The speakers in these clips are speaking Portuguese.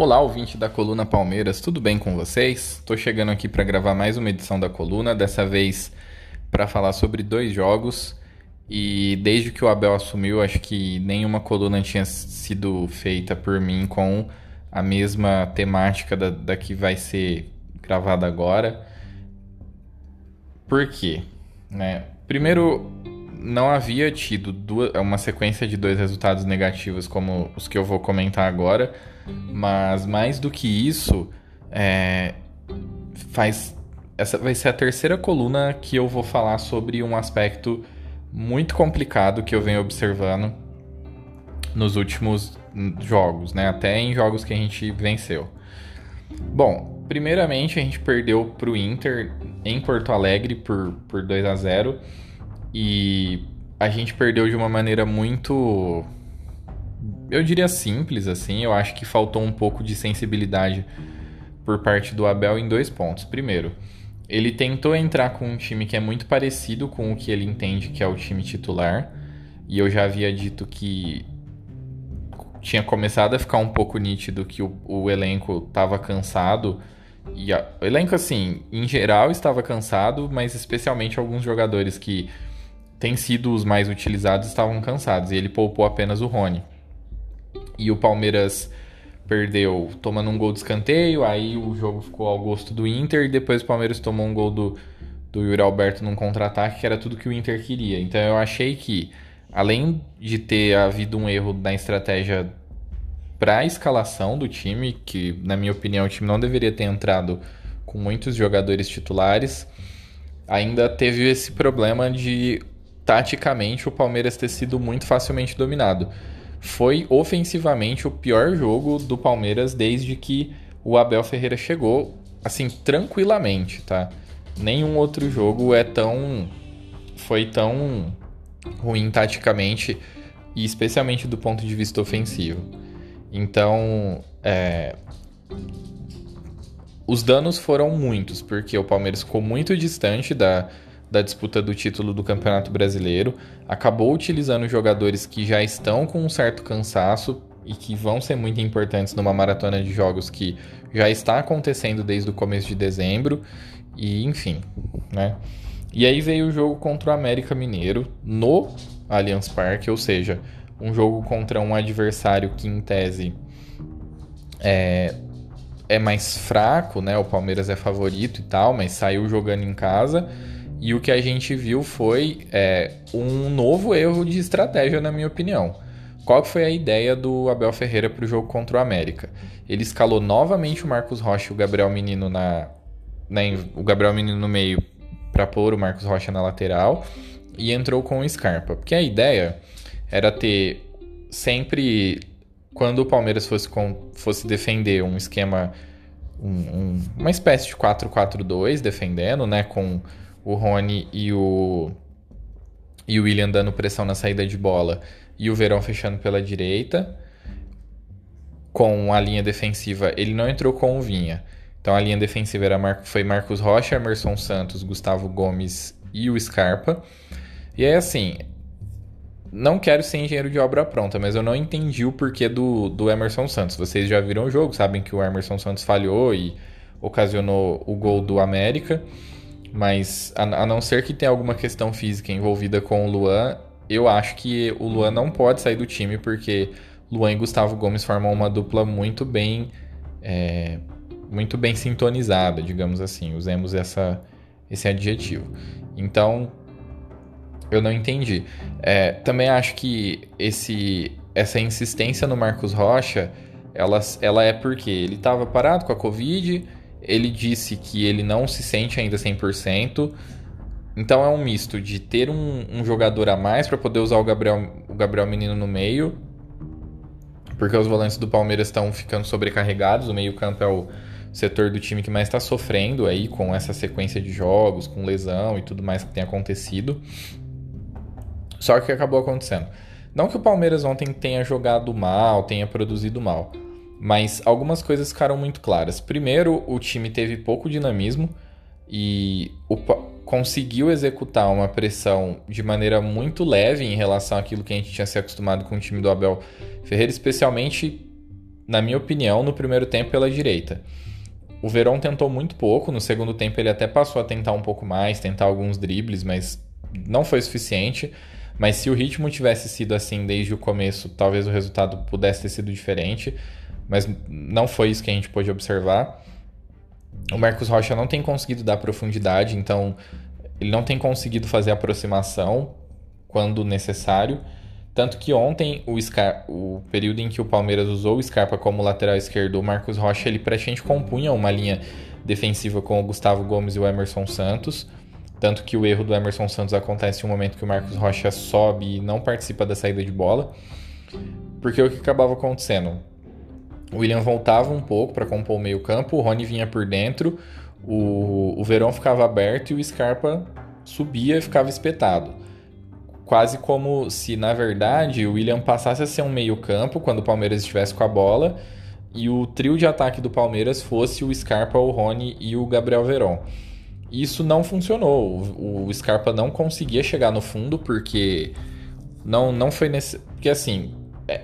Olá, ouvinte da Coluna Palmeiras, tudo bem com vocês? Estou chegando aqui para gravar mais uma edição da Coluna, dessa vez para falar sobre dois jogos. E desde que o Abel assumiu, acho que nenhuma coluna tinha sido feita por mim com a mesma temática da, da que vai ser gravada agora. Por quê? Né? Primeiro, não havia tido duas, uma sequência de dois resultados negativos como os que eu vou comentar agora mas mais do que isso, é, faz essa vai ser a terceira coluna que eu vou falar sobre um aspecto muito complicado que eu venho observando nos últimos jogos, né? Até em jogos que a gente venceu. Bom, primeiramente a gente perdeu para o Inter em Porto Alegre por, por 2 a 0 e a gente perdeu de uma maneira muito eu diria simples, assim. Eu acho que faltou um pouco de sensibilidade por parte do Abel em dois pontos. Primeiro, ele tentou entrar com um time que é muito parecido com o que ele entende que é o time titular. E eu já havia dito que tinha começado a ficar um pouco nítido que o, o elenco estava cansado. E a, o elenco, assim, em geral estava cansado, mas especialmente alguns jogadores que têm sido os mais utilizados estavam cansados. E ele poupou apenas o Rony e o Palmeiras perdeu tomando um gol de escanteio, aí o jogo ficou ao gosto do Inter e depois o Palmeiras tomou um gol do, do Yuri Alberto num contra-ataque, que era tudo que o Inter queria. Então eu achei que, além de ter havido um erro na estratégia para a escalação do time, que na minha opinião o time não deveria ter entrado com muitos jogadores titulares, ainda teve esse problema de taticamente o Palmeiras ter sido muito facilmente dominado foi ofensivamente o pior jogo do Palmeiras desde que o Abel Ferreira chegou, assim, tranquilamente, tá? Nenhum outro jogo é tão foi tão ruim taticamente e especialmente do ponto de vista ofensivo. Então, é, os danos foram muitos, porque o Palmeiras ficou muito distante da, da disputa do título do Campeonato Brasileiro, acabou utilizando jogadores que já estão com um certo cansaço e que vão ser muito importantes numa maratona de jogos que já está acontecendo desde o começo de dezembro e enfim, né? E aí veio o jogo contra o América Mineiro no Allianz Parque, ou seja, um jogo contra um adversário que em tese é, é mais fraco, né? O Palmeiras é favorito e tal, mas saiu jogando em casa e o que a gente viu foi é, um novo erro de estratégia, na minha opinião. Qual foi a ideia do Abel Ferreira para o jogo contra o América? Ele escalou novamente o Marcos Rocha e o Gabriel Menino na, na o Gabriel Menino no meio para pôr o Marcos Rocha na lateral e entrou com o Scarpa. Porque a ideia era ter sempre quando o Palmeiras fosse, com, fosse defender um esquema, um, um, uma espécie de 4-4-2 defendendo, né, com o Rony e o, e o William dando pressão na saída de bola e o Verão fechando pela direita. Com a linha defensiva, ele não entrou com o Vinha. Então a linha defensiva era Mar foi Marcos Rocha, Emerson Santos, Gustavo Gomes e o Scarpa. E aí, assim, não quero ser engenheiro de obra pronta, mas eu não entendi o porquê do, do Emerson Santos. Vocês já viram o jogo, sabem que o Emerson Santos falhou e ocasionou o gol do América. Mas a, a, não ser que tenha alguma questão física envolvida com o Luan, eu acho que o Luan não pode sair do time porque Luan e Gustavo Gomes formam uma dupla muito bem é, muito bem sintonizada, digamos assim. Usemos essa, esse adjetivo. Então eu não entendi. É, também acho que esse essa insistência no Marcos Rocha ela, ela é porque ele estava parado com a Covid ele disse que ele não se sente ainda 100%. Então é um misto de ter um, um jogador a mais para poder usar o Gabriel, o Gabriel Menino no meio, porque os volantes do Palmeiras estão ficando sobrecarregados. O meio-campo é o setor do time que mais está sofrendo aí com essa sequência de jogos, com lesão e tudo mais que tem acontecido. Só que acabou acontecendo. Não que o Palmeiras ontem tenha jogado mal, tenha produzido mal. Mas algumas coisas ficaram muito claras. Primeiro, o time teve pouco dinamismo e o, conseguiu executar uma pressão de maneira muito leve em relação àquilo que a gente tinha se acostumado com o time do Abel Ferreira, especialmente na minha opinião, no primeiro tempo pela direita. O Verón tentou muito pouco, no segundo tempo ele até passou a tentar um pouco mais, tentar alguns dribles, mas não foi suficiente. Mas se o ritmo tivesse sido assim desde o começo, talvez o resultado pudesse ter sido diferente. Mas não foi isso que a gente pôde observar. O Marcos Rocha não tem conseguido dar profundidade, então ele não tem conseguido fazer aproximação quando necessário. Tanto que ontem, o, Scar o período em que o Palmeiras usou o Scarpa como lateral esquerdo, o Marcos Rocha ele praticamente compunha uma linha defensiva com o Gustavo Gomes e o Emerson Santos. Tanto que o erro do Emerson Santos acontece um momento que o Marcos Rocha sobe e não participa da saída de bola. Porque o que acabava acontecendo? O William voltava um pouco para compor o meio-campo, o Rony vinha por dentro, o, o Verão ficava aberto e o Scarpa subia e ficava espetado. Quase como se, na verdade, o William passasse a ser um meio-campo quando o Palmeiras estivesse com a bola e o trio de ataque do Palmeiras fosse o Scarpa, o Rony e o Gabriel Verón. Isso não funcionou. O, Scarpa não conseguia chegar no fundo porque não, não foi nesse. Porque assim,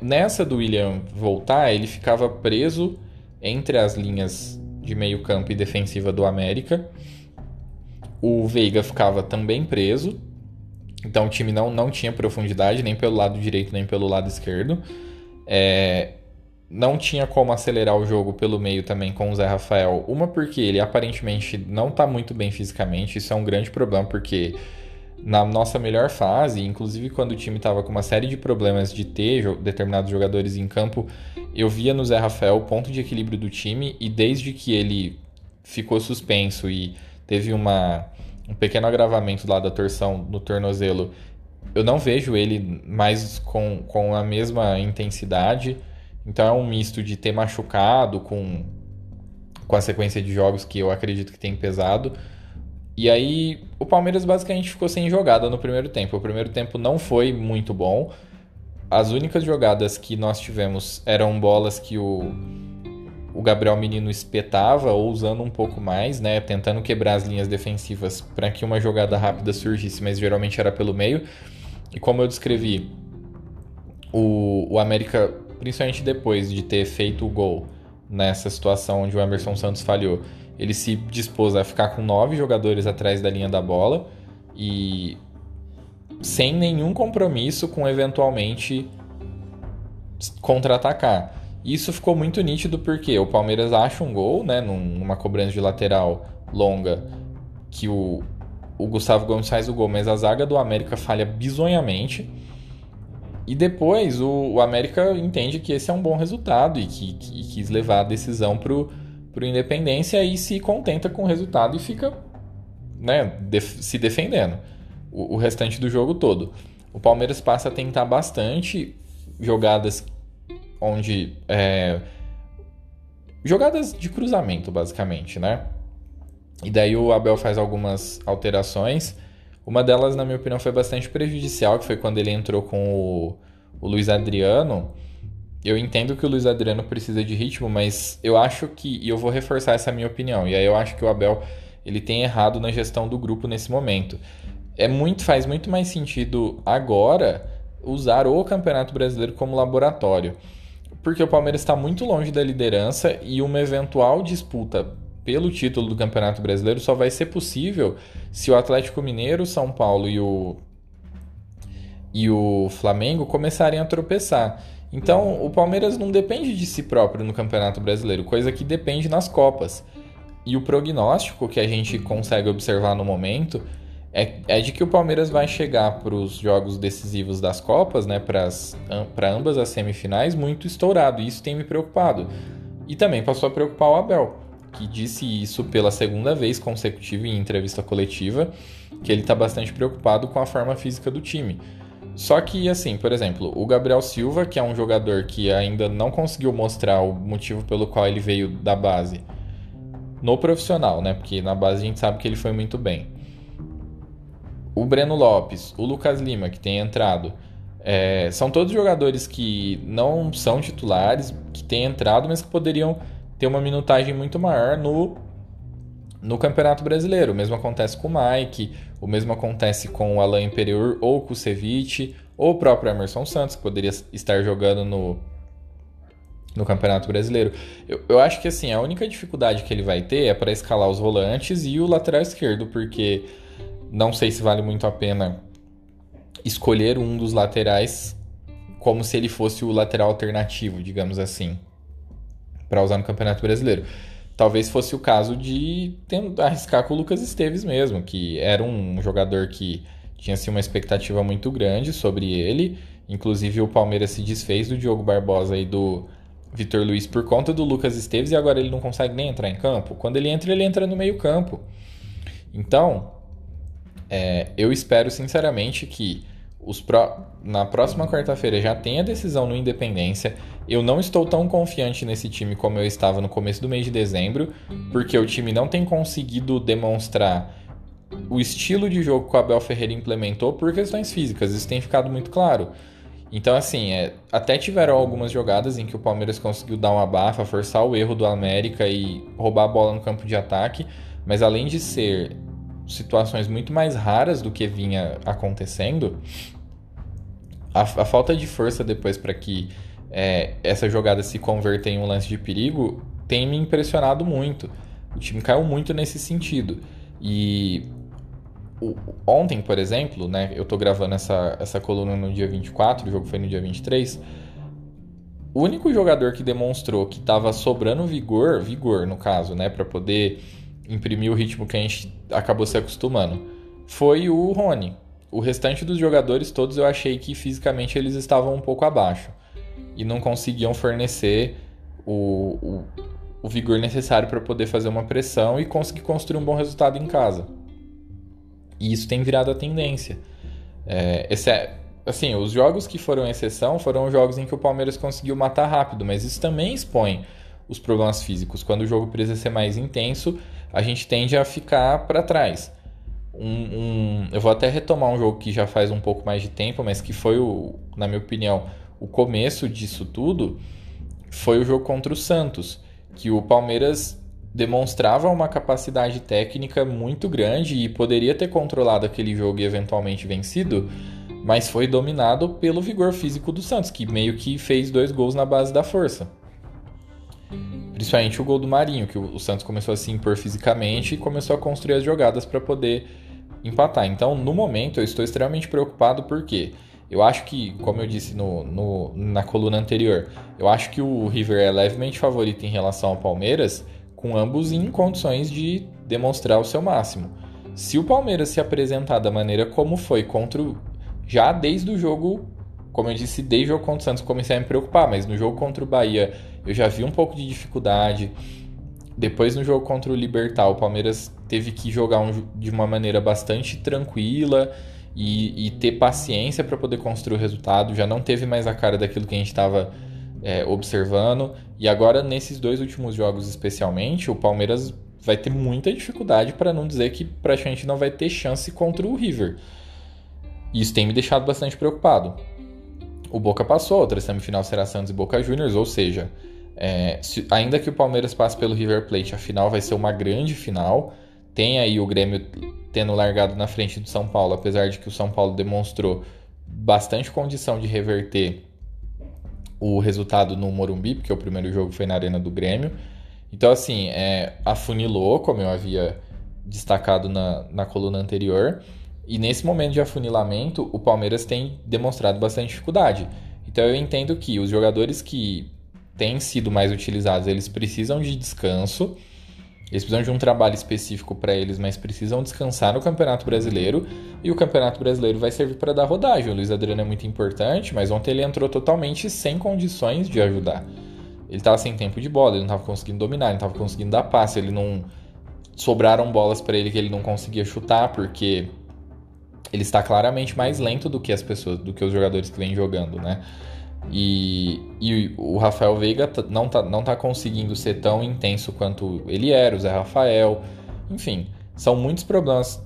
nessa do William voltar, ele ficava preso entre as linhas de meio campo e defensiva do América. O Veiga ficava também preso. Então o time não, não tinha profundidade nem pelo lado direito nem pelo lado esquerdo. É, não tinha como acelerar o jogo pelo meio também com o Zé Rafael. Uma porque ele aparentemente não está muito bem fisicamente, isso é um grande problema porque na nossa melhor fase, inclusive quando o time estava com uma série de problemas de ter determinados jogadores em campo, eu via no Zé Rafael o ponto de equilíbrio do time e desde que ele ficou suspenso e teve uma, um pequeno agravamento lá da torção no tornozelo, eu não vejo ele mais com, com a mesma intensidade. Então é um misto de ter machucado com, com a sequência de jogos que eu acredito que tem pesado. E aí o Palmeiras basicamente ficou sem jogada no primeiro tempo. O primeiro tempo não foi muito bom. As únicas jogadas que nós tivemos eram bolas que o, o Gabriel Menino espetava ou usando um pouco mais, né, tentando quebrar as linhas defensivas para que uma jogada rápida surgisse, mas geralmente era pelo meio. E como eu descrevi, o, o América principalmente depois de ter feito o gol nessa situação onde o Emerson Santos falhou, ele se dispôs a ficar com nove jogadores atrás da linha da bola e sem nenhum compromisso com eventualmente contra-atacar. Isso ficou muito nítido porque o Palmeiras acha um gol, né, numa cobrança de lateral longa, que o, o Gustavo Gomes faz o gol, mas a zaga do América falha bizonhamente. E depois o, o, América entende que esse é um bom resultado e que, que quis levar a decisão pro, pro Independência e se contenta com o resultado e fica né, def se defendendo o, o, restante do jogo todo. O Palmeiras passa a tentar bastante jogadas onde. É, jogadas de cruzamento, basicamente, né? E daí o Abel faz algumas alterações uma delas, na minha opinião, foi bastante prejudicial, que foi quando ele entrou com o, o Luiz Adriano. Eu entendo que o Luiz Adriano precisa de ritmo, mas eu acho que, e eu vou reforçar essa minha opinião, e aí eu acho que o Abel ele tem errado na gestão do grupo nesse momento. É muito, faz muito mais sentido agora usar o Campeonato Brasileiro como laboratório. Porque o Palmeiras está muito longe da liderança e uma eventual disputa pelo título do Campeonato Brasileiro só vai ser possível se o Atlético Mineiro, São Paulo e o, e o Flamengo começarem a tropeçar. Então, o Palmeiras não depende de si próprio no Campeonato Brasileiro, coisa que depende nas Copas. E o prognóstico que a gente consegue observar no momento é, é de que o Palmeiras vai chegar para os jogos decisivos das Copas, né, para ambas as semifinais, muito estourado. E isso tem me preocupado. E também passou a preocupar o Abel que disse isso pela segunda vez consecutiva em entrevista coletiva, que ele está bastante preocupado com a forma física do time. Só que, assim, por exemplo, o Gabriel Silva, que é um jogador que ainda não conseguiu mostrar o motivo pelo qual ele veio da base no profissional, né? Porque na base a gente sabe que ele foi muito bem. O Breno Lopes, o Lucas Lima, que tem entrado. É, são todos jogadores que não são titulares, que têm entrado, mas que poderiam ter uma minutagem muito maior no, no Campeonato Brasileiro. O mesmo acontece com o Mike, o mesmo acontece com o Alain Imperiur ou com o Ceviche, ou o próprio Emerson Santos, que poderia estar jogando no, no Campeonato Brasileiro. Eu, eu acho que assim, a única dificuldade que ele vai ter é para escalar os volantes e o lateral esquerdo, porque não sei se vale muito a pena escolher um dos laterais como se ele fosse o lateral alternativo, digamos assim, para usar no Campeonato Brasileiro. Talvez fosse o caso de arriscar com o Lucas Esteves mesmo, que era um jogador que tinha assim, uma expectativa muito grande sobre ele. Inclusive o Palmeiras se desfez do Diogo Barbosa e do Vitor Luiz por conta do Lucas Esteves e agora ele não consegue nem entrar em campo. Quando ele entra, ele entra no meio campo. Então, é, eu espero sinceramente que os na próxima quarta-feira já tenha decisão no Independência. Eu não estou tão confiante nesse time como eu estava no começo do mês de dezembro, porque o time não tem conseguido demonstrar o estilo de jogo que o Abel Ferreira implementou por questões físicas. Isso tem ficado muito claro. Então, assim, é, até tiveram algumas jogadas em que o Palmeiras conseguiu dar uma bafa, forçar o erro do América e roubar a bola no campo de ataque, mas além de ser situações muito mais raras do que vinha acontecendo, a, a falta de força depois para que é, essa jogada se converta em um lance de perigo tem me impressionado muito. O time caiu muito nesse sentido. E ontem, por exemplo, né, eu tô gravando essa, essa coluna no dia 24, o jogo foi no dia 23. O único jogador que demonstrou que estava sobrando vigor, vigor no caso, né, para poder imprimir o ritmo que a gente acabou se acostumando, foi o Rony. O restante dos jogadores todos eu achei que fisicamente eles estavam um pouco abaixo e não conseguiam fornecer o, o, o vigor necessário para poder fazer uma pressão e conseguir construir um bom resultado em casa. E isso tem virado a tendência. É, esse é, assim, os jogos que foram exceção foram jogos em que o Palmeiras conseguiu matar rápido, mas isso também expõe os problemas físicos. Quando o jogo precisa ser mais intenso, a gente tende a ficar para trás. Um, um, eu vou até retomar um jogo que já faz um pouco mais de tempo, mas que foi, o, na minha opinião, o começo disso tudo, foi o jogo contra o Santos, que o Palmeiras demonstrava uma capacidade técnica muito grande e poderia ter controlado aquele jogo e eventualmente vencido, mas foi dominado pelo vigor físico do Santos, que meio que fez dois gols na base da força. Principalmente o gol do Marinho, que o Santos começou a se impor fisicamente e começou a construir as jogadas para poder empatar. Então, no momento, eu estou extremamente preocupado porque eu acho que, como eu disse no, no, na coluna anterior, eu acho que o River é levemente favorito em relação ao Palmeiras, com ambos em condições de demonstrar o seu máximo. Se o Palmeiras se apresentar da maneira como foi contra o, já desde o jogo, como eu disse, desde o jogo contra o Santos comecei a me preocupar, mas no jogo contra o Bahia eu já vi um pouco de dificuldade. Depois no jogo contra o Libertar, o Palmeiras teve que jogar um, de uma maneira bastante tranquila e, e ter paciência para poder construir o resultado. Já não teve mais a cara daquilo que a gente estava é, observando. E agora, nesses dois últimos jogos especialmente, o Palmeiras vai ter muita dificuldade, para não dizer que praticamente não vai ter chance contra o River. Isso tem me deixado bastante preocupado. O Boca passou, outra semifinal será Santos e Boca Juniors, ou seja, é, se, ainda que o Palmeiras passe pelo River Plate, a final vai ser uma grande final. Tem aí o Grêmio tendo largado na frente do São Paulo, apesar de que o São Paulo demonstrou bastante condição de reverter o resultado no Morumbi, porque o primeiro jogo foi na Arena do Grêmio. Então, assim, é, afunilou, como eu havia destacado na, na coluna anterior. E nesse momento de afunilamento, o Palmeiras tem demonstrado bastante dificuldade. Então eu entendo que os jogadores que têm sido mais utilizados, eles precisam de descanso eles precisam de um trabalho específico para eles, mas precisam descansar no Campeonato Brasileiro. E o Campeonato Brasileiro vai servir para dar rodagem. O Luiz Adriano é muito importante, mas ontem ele entrou totalmente sem condições de ajudar. Ele estava sem tempo de bola, ele não estava conseguindo dominar, ele não estava conseguindo dar passe, ele não. Sobraram bolas para ele que ele não conseguia chutar, porque ele está claramente mais lento do que as pessoas, do que os jogadores que vêm jogando, né? E, e o Rafael Veiga não tá, não tá conseguindo ser tão intenso quanto ele era, o Zé Rafael. Enfim, são muitos problemas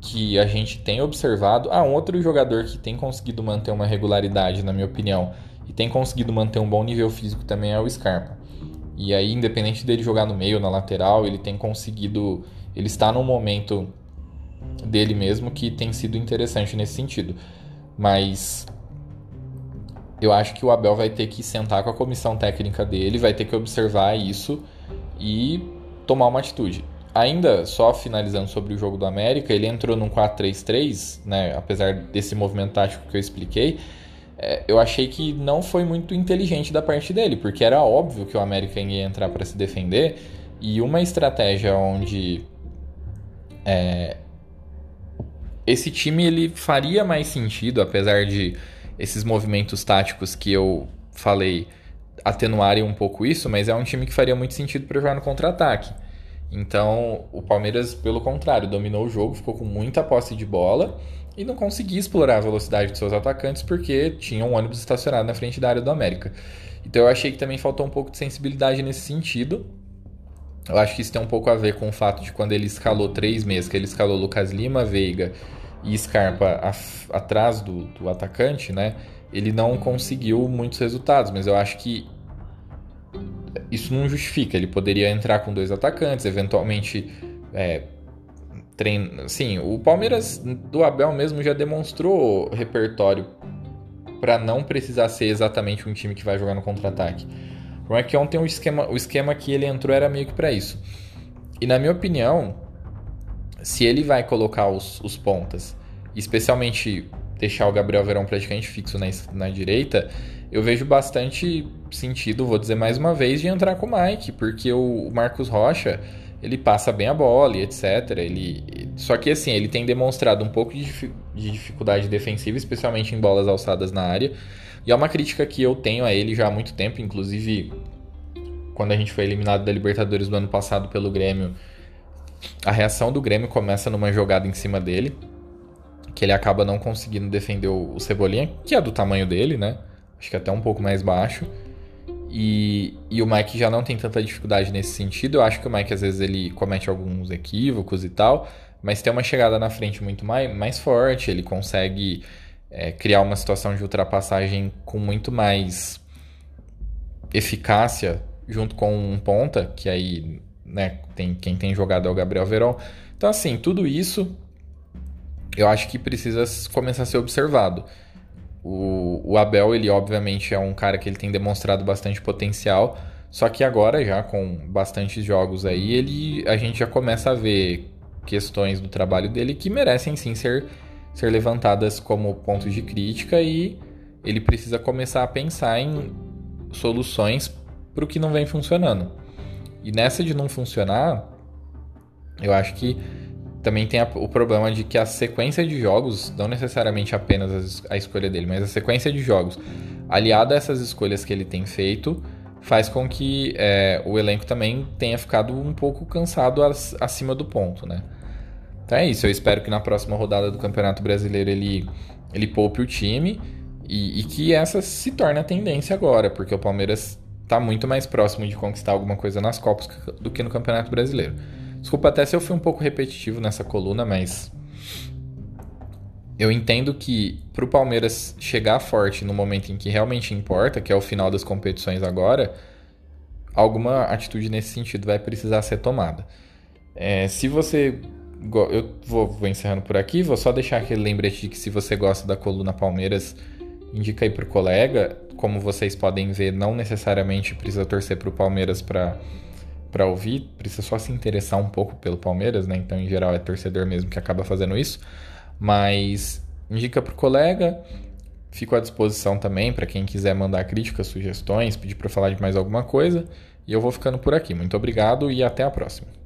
que a gente tem observado. Ah, um outro jogador que tem conseguido manter uma regularidade, na minha opinião, e tem conseguido manter um bom nível físico também é o Scarpa. E aí, independente dele jogar no meio, na lateral, ele tem conseguido. Ele está num momento dele mesmo que tem sido interessante nesse sentido. Mas eu acho que o Abel vai ter que sentar com a comissão técnica dele, vai ter que observar isso e tomar uma atitude. Ainda só finalizando sobre o jogo do América, ele entrou num 4-3-3, né? Apesar desse movimento tático que eu expliquei, é, eu achei que não foi muito inteligente da parte dele, porque era óbvio que o América ia entrar para se defender e uma estratégia onde é, esse time ele faria mais sentido, apesar de esses movimentos táticos que eu falei atenuarem um pouco isso, mas é um time que faria muito sentido para jogar no contra-ataque. Então, o Palmeiras, pelo contrário, dominou o jogo, ficou com muita posse de bola e não conseguia explorar a velocidade de seus atacantes porque tinha um ônibus estacionado na frente da área do América. Então, eu achei que também faltou um pouco de sensibilidade nesse sentido. Eu acho que isso tem um pouco a ver com o fato de quando ele escalou três meses, que ele escalou Lucas Lima, Veiga e Scarpa atrás do, do atacante, né? Ele não conseguiu muitos resultados, mas eu acho que isso não justifica. Ele poderia entrar com dois atacantes, eventualmente. É, trein... Sim, o Palmeiras do Abel mesmo já demonstrou repertório para não precisar ser exatamente um time que vai jogar no contra-ataque. O problema é que ontem o esquema, o esquema que ele entrou era meio que para isso. E na minha opinião, se ele vai colocar os, os pontas, especialmente deixar o Gabriel Verão praticamente fixo na, na direita, eu vejo bastante sentido, vou dizer mais uma vez, de entrar com o Mike, porque o Marcos Rocha ele passa bem a bola e etc. Ele, só que assim, ele tem demonstrado um pouco de, de dificuldade defensiva, especialmente em bolas alçadas na área. E é uma crítica que eu tenho a ele já há muito tempo, inclusive quando a gente foi eliminado da Libertadores do ano passado pelo Grêmio, a reação do Grêmio começa numa jogada em cima dele, que ele acaba não conseguindo defender o, Cebolinha, que é do tamanho dele, né? Acho que até um pouco mais baixo. E, e o Mike já não tem tanta dificuldade nesse sentido. Eu acho que o Mike às vezes ele comete alguns equívocos e tal, mas tem uma chegada na frente muito mais, mais forte. Ele consegue é, criar uma situação de ultrapassagem com muito mais eficácia junto com um ponta, que aí né, tem, quem tem jogado é o Gabriel Verón. Então, assim, tudo isso eu acho que precisa começar a ser observado. O, o Abel, ele obviamente é um cara que ele tem demonstrado bastante potencial, só que agora, já com bastantes jogos aí, ele, a gente já começa a ver questões do trabalho dele que merecem sim ser, ser levantadas como pontos de crítica e ele precisa começar a pensar em soluções para o que não vem funcionando. E nessa de não funcionar, eu acho que também tem a, o problema de que a sequência de jogos, não necessariamente apenas a, a escolha dele, mas a sequência de jogos, aliada a essas escolhas que ele tem feito, faz com que é, o elenco também tenha ficado um pouco cansado acima do ponto, né? Então é isso, eu espero que na próxima rodada do Campeonato Brasileiro ele, ele poupe o time e, e que essa se torne a tendência agora, porque o Palmeiras está muito mais próximo de conquistar alguma coisa nas Copas do que no Campeonato Brasileiro. Desculpa até se eu fui um pouco repetitivo nessa coluna, mas eu entendo que para o Palmeiras chegar forte no momento em que realmente importa, que é o final das competições agora, alguma atitude nesse sentido vai precisar ser tomada. É, se você. Eu vou, vou, encerrando por aqui, vou só deixar aquele lembrete de que se você gosta da coluna Palmeiras, indica aí pro colega. Como vocês podem ver, não necessariamente precisa torcer pro Palmeiras para para ouvir, precisa só se interessar um pouco pelo Palmeiras, né? Então, em geral, é torcedor mesmo que acaba fazendo isso. Mas indica pro colega. Fico à disposição também para quem quiser mandar críticas, sugestões, pedir para falar de mais alguma coisa. E eu vou ficando por aqui. Muito obrigado e até a próxima.